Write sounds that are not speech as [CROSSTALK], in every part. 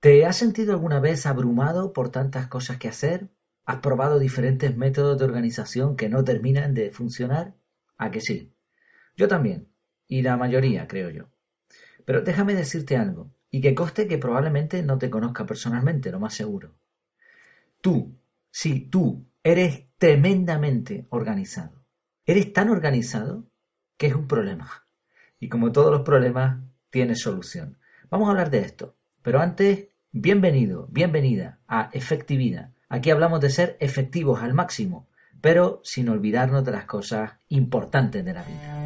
¿Te has sentido alguna vez abrumado por tantas cosas que hacer? ¿Has probado diferentes métodos de organización que no terminan de funcionar? ¿A que sí? Yo también, y la mayoría, creo yo. Pero déjame decirte algo, y que coste que probablemente no te conozca personalmente, lo más seguro. Tú, sí, tú, eres tremendamente organizado. Eres tan organizado que es un problema. Y como todos los problemas, tiene solución. Vamos a hablar de esto. Pero antes, Bienvenido, bienvenida a Efectividad. Aquí hablamos de ser efectivos al máximo, pero sin olvidarnos de las cosas importantes de la vida.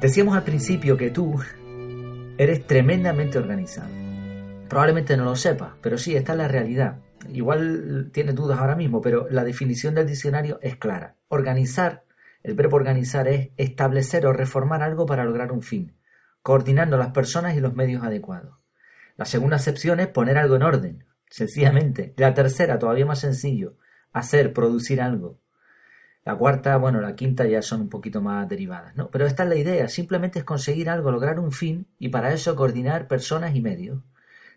Decíamos al principio que tú eres tremendamente organizado. Probablemente no lo sepas, pero sí, esta es la realidad. Igual tienes dudas ahora mismo, pero la definición del diccionario es clara. Organizar, el verbo organizar es establecer o reformar algo para lograr un fin, coordinando las personas y los medios adecuados. La segunda acepción es poner algo en orden, sencillamente. La tercera, todavía más sencillo, hacer, producir algo. La cuarta, bueno, la quinta ya son un poquito más derivadas, ¿no? Pero esta es la idea, simplemente es conseguir algo, lograr un fin y para eso coordinar personas y medios.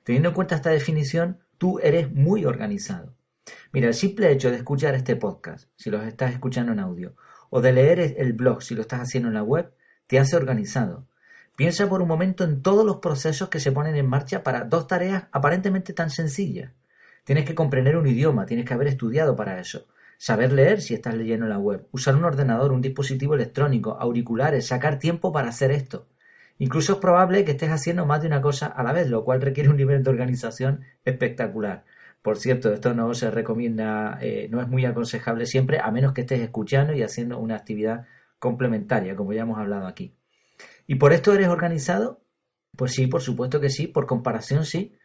Teniendo en cuenta esta definición, Tú eres muy organizado. Mira, el simple hecho de escuchar este podcast, si lo estás escuchando en audio, o de leer el blog, si lo estás haciendo en la web, te hace organizado. Piensa por un momento en todos los procesos que se ponen en marcha para dos tareas aparentemente tan sencillas. Tienes que comprender un idioma, tienes que haber estudiado para eso. Saber leer si estás leyendo en la web, usar un ordenador, un dispositivo electrónico, auriculares, sacar tiempo para hacer esto. Incluso es probable que estés haciendo más de una cosa a la vez, lo cual requiere un nivel de organización espectacular. Por cierto, esto no se recomienda, eh, no es muy aconsejable siempre, a menos que estés escuchando y haciendo una actividad complementaria, como ya hemos hablado aquí. ¿Y por esto eres organizado? Pues sí, por supuesto que sí, por comparación sí.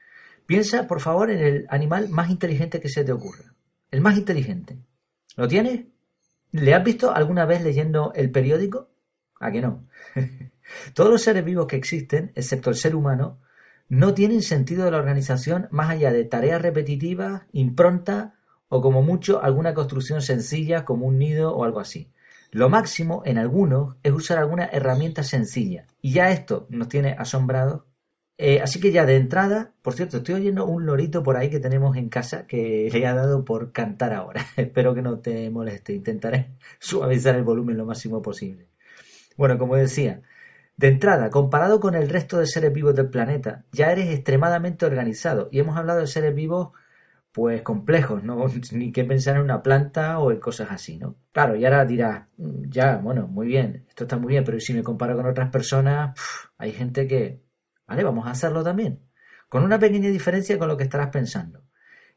Piensa, por favor, en el animal más inteligente que se te ocurra. El más inteligente. ¿Lo tienes? ¿Le has visto alguna vez leyendo el periódico? ¿A que no? [LAUGHS] Todos los seres vivos que existen, excepto el ser humano, no tienen sentido de la organización más allá de tareas repetitivas, impronta o como mucho alguna construcción sencilla como un nido o algo así. Lo máximo en algunos es usar alguna herramienta sencilla y ya esto nos tiene asombrados. Eh, así que ya de entrada, por cierto, estoy oyendo un lorito por ahí que tenemos en casa que le ha dado por cantar ahora. [LAUGHS] Espero que no te moleste, intentaré [LAUGHS] suavizar el volumen lo máximo posible. Bueno, como decía, de entrada, comparado con el resto de seres vivos del planeta, ya eres extremadamente organizado y hemos hablado de seres vivos pues complejos, no [LAUGHS] ni que pensar en una planta o en cosas así, ¿no? Claro, y ahora dirás, mm, ya, bueno, muy bien, esto está muy bien, pero si me comparo con otras personas, hay gente que, vale, vamos a hacerlo también, con una pequeña diferencia con lo que estarás pensando.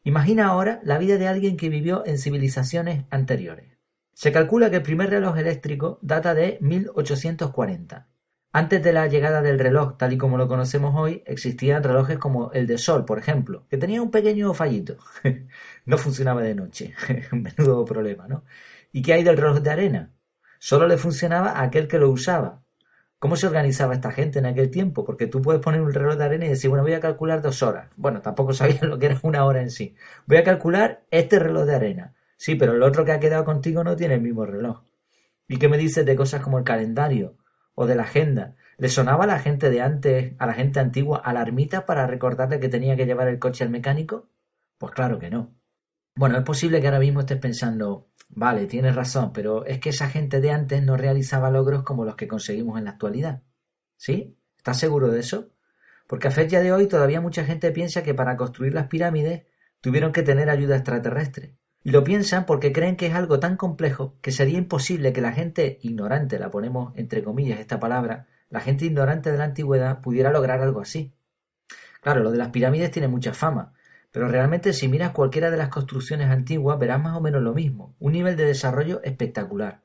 Imagina ahora la vida de alguien que vivió en civilizaciones anteriores. Se calcula que el primer reloj eléctrico data de 1840 antes de la llegada del reloj tal y como lo conocemos hoy, existían relojes como el de sol, por ejemplo, que tenía un pequeño fallito. [LAUGHS] no funcionaba de noche. [LAUGHS] un menudo problema, ¿no? ¿Y qué hay del reloj de arena? Solo le funcionaba a aquel que lo usaba. ¿Cómo se organizaba esta gente en aquel tiempo? Porque tú puedes poner un reloj de arena y decir, bueno, voy a calcular dos horas. Bueno, tampoco [LAUGHS] sabían lo que era una hora en sí. Voy a calcular este reloj de arena. Sí, pero el otro que ha quedado contigo no tiene el mismo reloj. ¿Y qué me dices de cosas como el calendario? O de la agenda. ¿Le sonaba a la gente de antes, a la gente antigua, alarmita para recordarle que tenía que llevar el coche al mecánico? Pues claro que no. Bueno, es posible que ahora mismo estés pensando, vale, tienes razón, pero es que esa gente de antes no realizaba logros como los que conseguimos en la actualidad. ¿Sí? ¿Estás seguro de eso? Porque a fecha de hoy todavía mucha gente piensa que para construir las pirámides tuvieron que tener ayuda extraterrestre. Lo piensan porque creen que es algo tan complejo que sería imposible que la gente ignorante, la ponemos entre comillas esta palabra, la gente ignorante de la antigüedad pudiera lograr algo así. Claro, lo de las pirámides tiene mucha fama, pero realmente si miras cualquiera de las construcciones antiguas verás más o menos lo mismo, un nivel de desarrollo espectacular.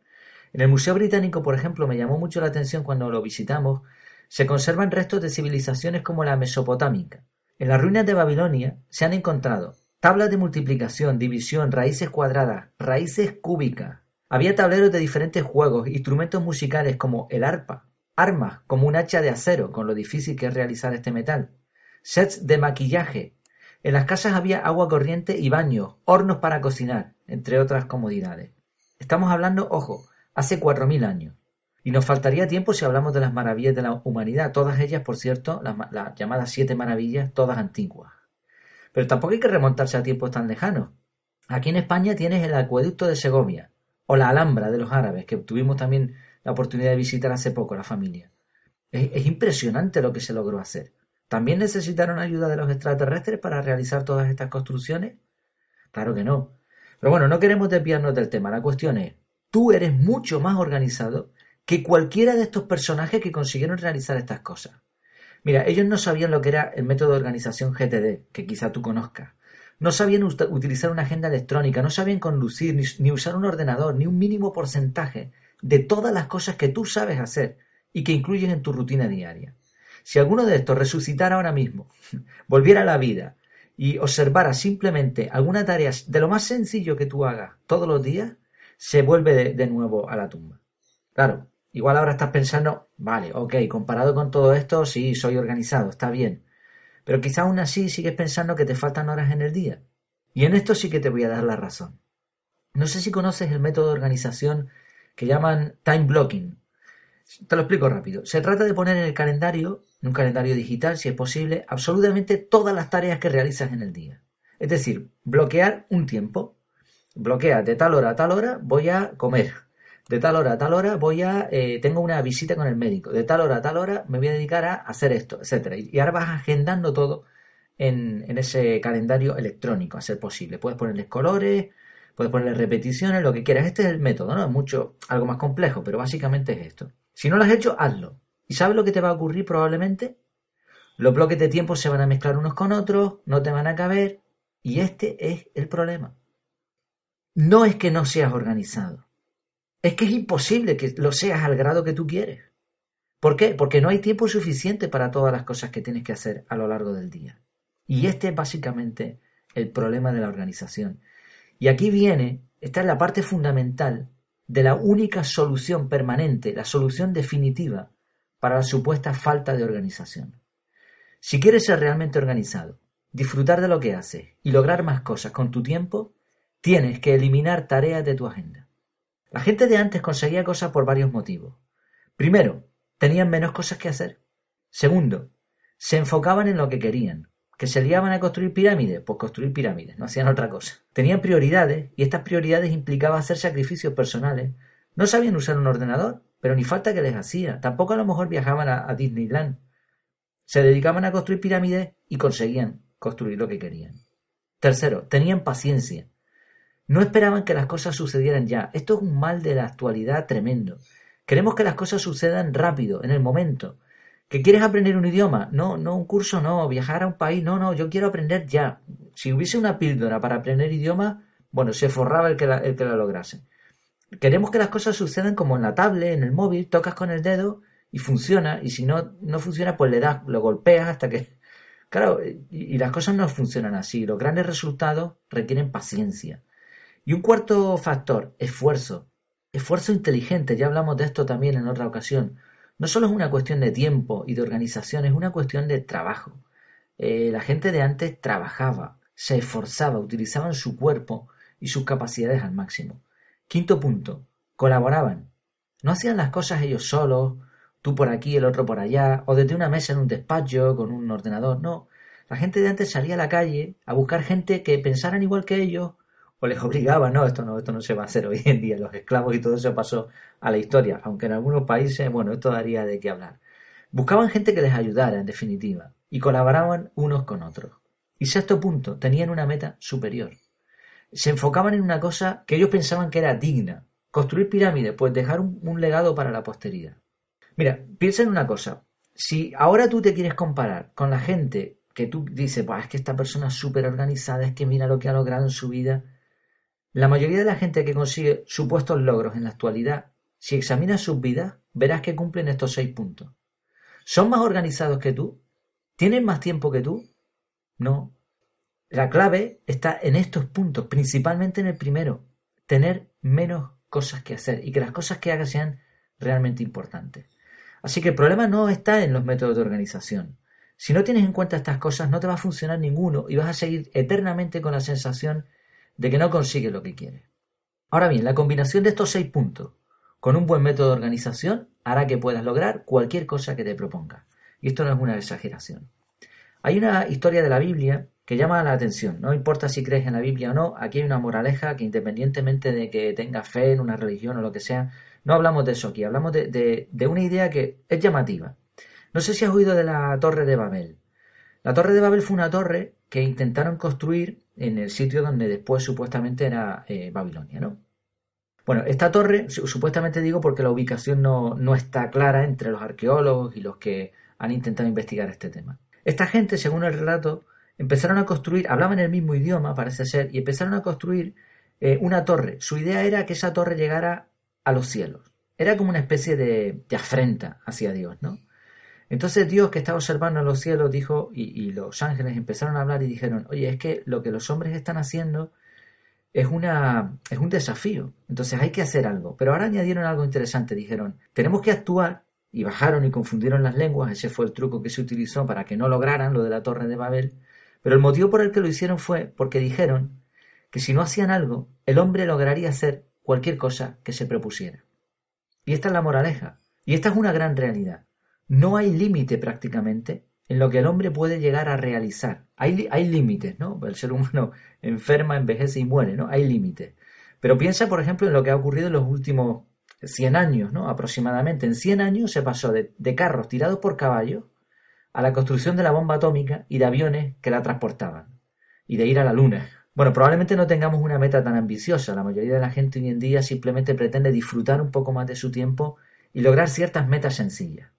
En el Museo Británico, por ejemplo, me llamó mucho la atención cuando lo visitamos, se conservan restos de civilizaciones como la mesopotámica. En las ruinas de Babilonia se han encontrado Tablas de multiplicación, división, raíces cuadradas, raíces cúbicas. Había tableros de diferentes juegos, instrumentos musicales como el arpa, armas como un hacha de acero, con lo difícil que es realizar este metal, sets de maquillaje. En las casas había agua corriente y baños, hornos para cocinar, entre otras comodidades. Estamos hablando, ojo, hace 4.000 años. Y nos faltaría tiempo si hablamos de las maravillas de la humanidad, todas ellas, por cierto, las llamadas siete maravillas, todas antiguas. Pero tampoco hay que remontarse a tiempos tan lejanos. Aquí en España tienes el acueducto de Segovia, o la Alhambra de los árabes, que tuvimos también la oportunidad de visitar hace poco la familia. Es, impresionante lo que se logró hacer. ¿También necesitaron ayuda de los extraterrestres para realizar todas estas construcciones? Claro que no. Pero bueno, no queremos desviarnos del tema. La cuestión es, tú eres mucho más organizado que cualquiera de estos personajes que consiguieron realizar estas cosas. Mira, ellos no sabían lo que era el método de organización GTD, que quizá tú conozcas. No sabían utilizar una agenda electrónica, no sabían conducir, ni usar un ordenador, ni un mínimo porcentaje de todas las cosas que tú sabes hacer y que incluyes en tu rutina diaria. Si alguno de estos resucitara ahora mismo, [LAUGHS] volviera a la vida y observara simplemente alguna tarea de lo más sencillo que tú hagas todos los días, se vuelve de, nuevo a la tumba. Claro, igual ahora estás pensando, vale, ok, comparado con todo esto, sí, soy organizado, está bien. Pero quizá aún así sigues pensando que te faltan horas en el día. Y en esto sí que te voy a dar la razón. No sé si conoces el método de organización que llaman time blocking. Te lo explico rápido. Se trata de poner en el calendario, en un calendario digital, si es posible, absolutamente todas las tareas que realizas en el día. Es decir, bloquear un tiempo. Bloquea de tal hora a tal hora voy a comer. De tal hora a tal hora voy a eh, tengo una visita con el médico. De tal hora a tal hora me voy a dedicar a hacer esto, etcétera. Y ahora vas agendando todo en, ese calendario electrónico, a ser posible. Puedes ponerles colores, Puedes ponerle repeticiones, lo que quieras. Este es el método, ¿no? Es mucho, algo más complejo, pero básicamente es esto. Si no lo has hecho, hazlo. ¿Y sabes lo que te va a ocurrir probablemente? Los bloques de tiempo se van a mezclar unos con otros, no te van a caber, y este es el problema. No es que no seas organizado, es que es imposible que lo seas al grado que tú quieres. ¿Por qué? Porque no hay tiempo suficiente para todas las cosas que tienes que hacer a lo largo del día. Y este es básicamente el problema de la organización. Y aquí viene, esta es la parte fundamental de la única solución permanente, la solución definitiva para la supuesta falta de organización. Si quieres ser realmente organizado, disfrutar de lo que haces y lograr más cosas con tu tiempo, tienes que eliminar tareas de tu agenda. La gente de antes conseguía cosas por varios motivos. Primero, tenían menos cosas que hacer. Segundo, se enfocaban en lo que querían, ¿Que se liaban a construir pirámides? Pues construir pirámides, no hacían otra cosa. Tenían prioridades y estas prioridades implicaban hacer sacrificios personales. No sabían usar un ordenador, pero ni falta que les hacía. Tampoco a lo mejor viajaban a, a Disneyland. Se dedicaban a construir pirámides y conseguían construir lo que querían. Tercero, tenían paciencia. No esperaban que las cosas sucedieran ya. Esto es un mal de la actualidad tremendo. Queremos que las cosas sucedan rápido, en el momento. ¿Que quieres aprender un idioma? No, no, un curso no, viajar a un país, no, no, yo quiero aprender ya. Si hubiese una píldora para aprender idioma, bueno, se forraba el que la, lograse. Queremos que las cosas sucedan como en la tablet, en el móvil, tocas con el dedo y funciona, y si no, no funciona, pues le das, lo golpeas hasta que... [LAUGHS] Claro, y las cosas no funcionan así. Los grandes resultados requieren paciencia. Y un cuarto factor, esfuerzo. Esfuerzo inteligente, ya hablamos de esto también en otra ocasión. No solo es una cuestión de tiempo y de organización, es una cuestión de trabajo. Eh, la gente de antes trabajaba, se esforzaba, utilizaban su cuerpo y sus capacidades al máximo. Quinto punto, colaboraban. No hacían las cosas ellos solos, tú por aquí, el otro por allá, o desde una mesa en un despacho con un ordenador, no. La gente de antes salía a la calle a buscar gente que pensaran igual que ellos o les obligaba, no, esto no, esto no se va a hacer hoy en día, los esclavos y todo eso pasó a la historia, aunque en algunos países, bueno, esto daría de qué hablar. Buscaban gente que les ayudara, en definitiva, y colaboraban unos con otros. Y sexto punto, tenían una meta superior. Se enfocaban en una cosa que ellos pensaban que era digna. Construir pirámides, pues dejar un, un legado para la posteridad. Mira, piensa en una cosa. Si ahora tú te quieres comparar con la gente que tú dices, es que esta persona es súper organizada, es que mira lo que ha logrado en su vida, la mayoría de la gente que consigue supuestos logros en la actualidad, si examinas sus vidas, verás que cumplen estos seis puntos. ¿Son más organizados que tú? ¿Tienen más tiempo que tú? No. La clave está en estos puntos, principalmente en el primero, tener menos cosas que hacer y que las cosas que hagas sean realmente importantes. Así que el problema no está en los métodos de organización. Si no tienes en cuenta estas cosas, no te va a funcionar ninguno y vas a seguir eternamente con la sensación de que no consigue lo que quiere. Ahora bien, la combinación de estos seis puntos con un buen método de organización hará que puedas lograr cualquier cosa que te propongas. Y esto no es una exageración. Hay una historia de la Biblia que llama la atención. No importa si crees en la Biblia o no, aquí hay una moraleja que independientemente de que tengas fe en una religión o lo que sea, no hablamos de eso aquí, hablamos de, de una idea que es llamativa. No sé si has oído de la Torre de Babel. La Torre de Babel fue una torre que intentaron construir en el sitio donde después supuestamente era eh, Babilonia, ¿no? Bueno, esta torre, supuestamente digo porque la ubicación no, no está clara entre los arqueólogos y los que han intentado investigar este tema. Esta gente, según el relato, empezaron a construir, hablaban el mismo idioma, parece ser, y empezaron a construir eh, una torre. Su idea era que esa torre llegara a los cielos. Era como una especie de, de afrenta hacia Dios, ¿no? Entonces Dios que estaba observando los cielos dijo, y, los ángeles empezaron a hablar y dijeron, oye, es que lo que los hombres están haciendo es, una, es un desafío, entonces hay que hacer algo. Pero ahora añadieron algo interesante, dijeron, tenemos que actuar, y bajaron y confundieron las lenguas, ese fue el truco que se utilizó para que no lograran lo de la torre de Babel, pero el motivo por el que lo hicieron fue porque dijeron que si no hacían algo, el hombre lograría hacer cualquier cosa que se propusiera. Y esta es la moraleja, y esta es una gran realidad. No hay límite prácticamente en lo que el hombre puede llegar a realizar. Hay, límites, ¿no? El ser humano [LAUGHS] enferma, envejece y muere, ¿no? Hay límites. Pero piensa, por ejemplo, en lo que ha ocurrido en los últimos 100 años, ¿no? Aproximadamente. En 100 años se pasó de carros tirados por caballos a la construcción de la bomba atómica y de aviones que la transportaban. Y de ir a la luna. Bueno, probablemente no tengamos una meta tan ambiciosa. La mayoría de la gente hoy en día simplemente pretende disfrutar un poco más de su tiempo y lograr ciertas metas sencillas.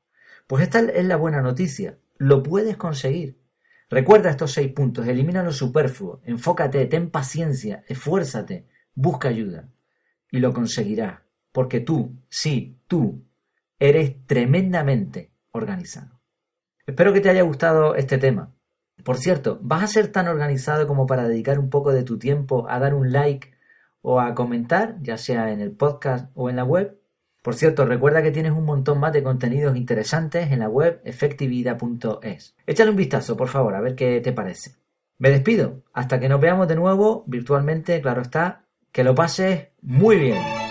Pues esta es la buena noticia. Lo puedes conseguir. Recuerda estos seis puntos, elimina lo superfluo, enfócate, ten paciencia, esfuérzate, busca ayuda. Y lo conseguirás, porque tú, sí, tú, eres tremendamente organizado. Espero que te haya gustado este tema. Por cierto, ¿vas a ser tan organizado como para dedicar un poco de tu tiempo a dar un like o a comentar, ya sea en el podcast o en la web? Por cierto, recuerda que tienes un montón más de contenidos interesantes en la web efectividad.es. Échale un vistazo, por favor, a ver qué te parece. Me despido. Hasta que nos veamos de nuevo virtualmente, claro está. Que lo pases muy bien.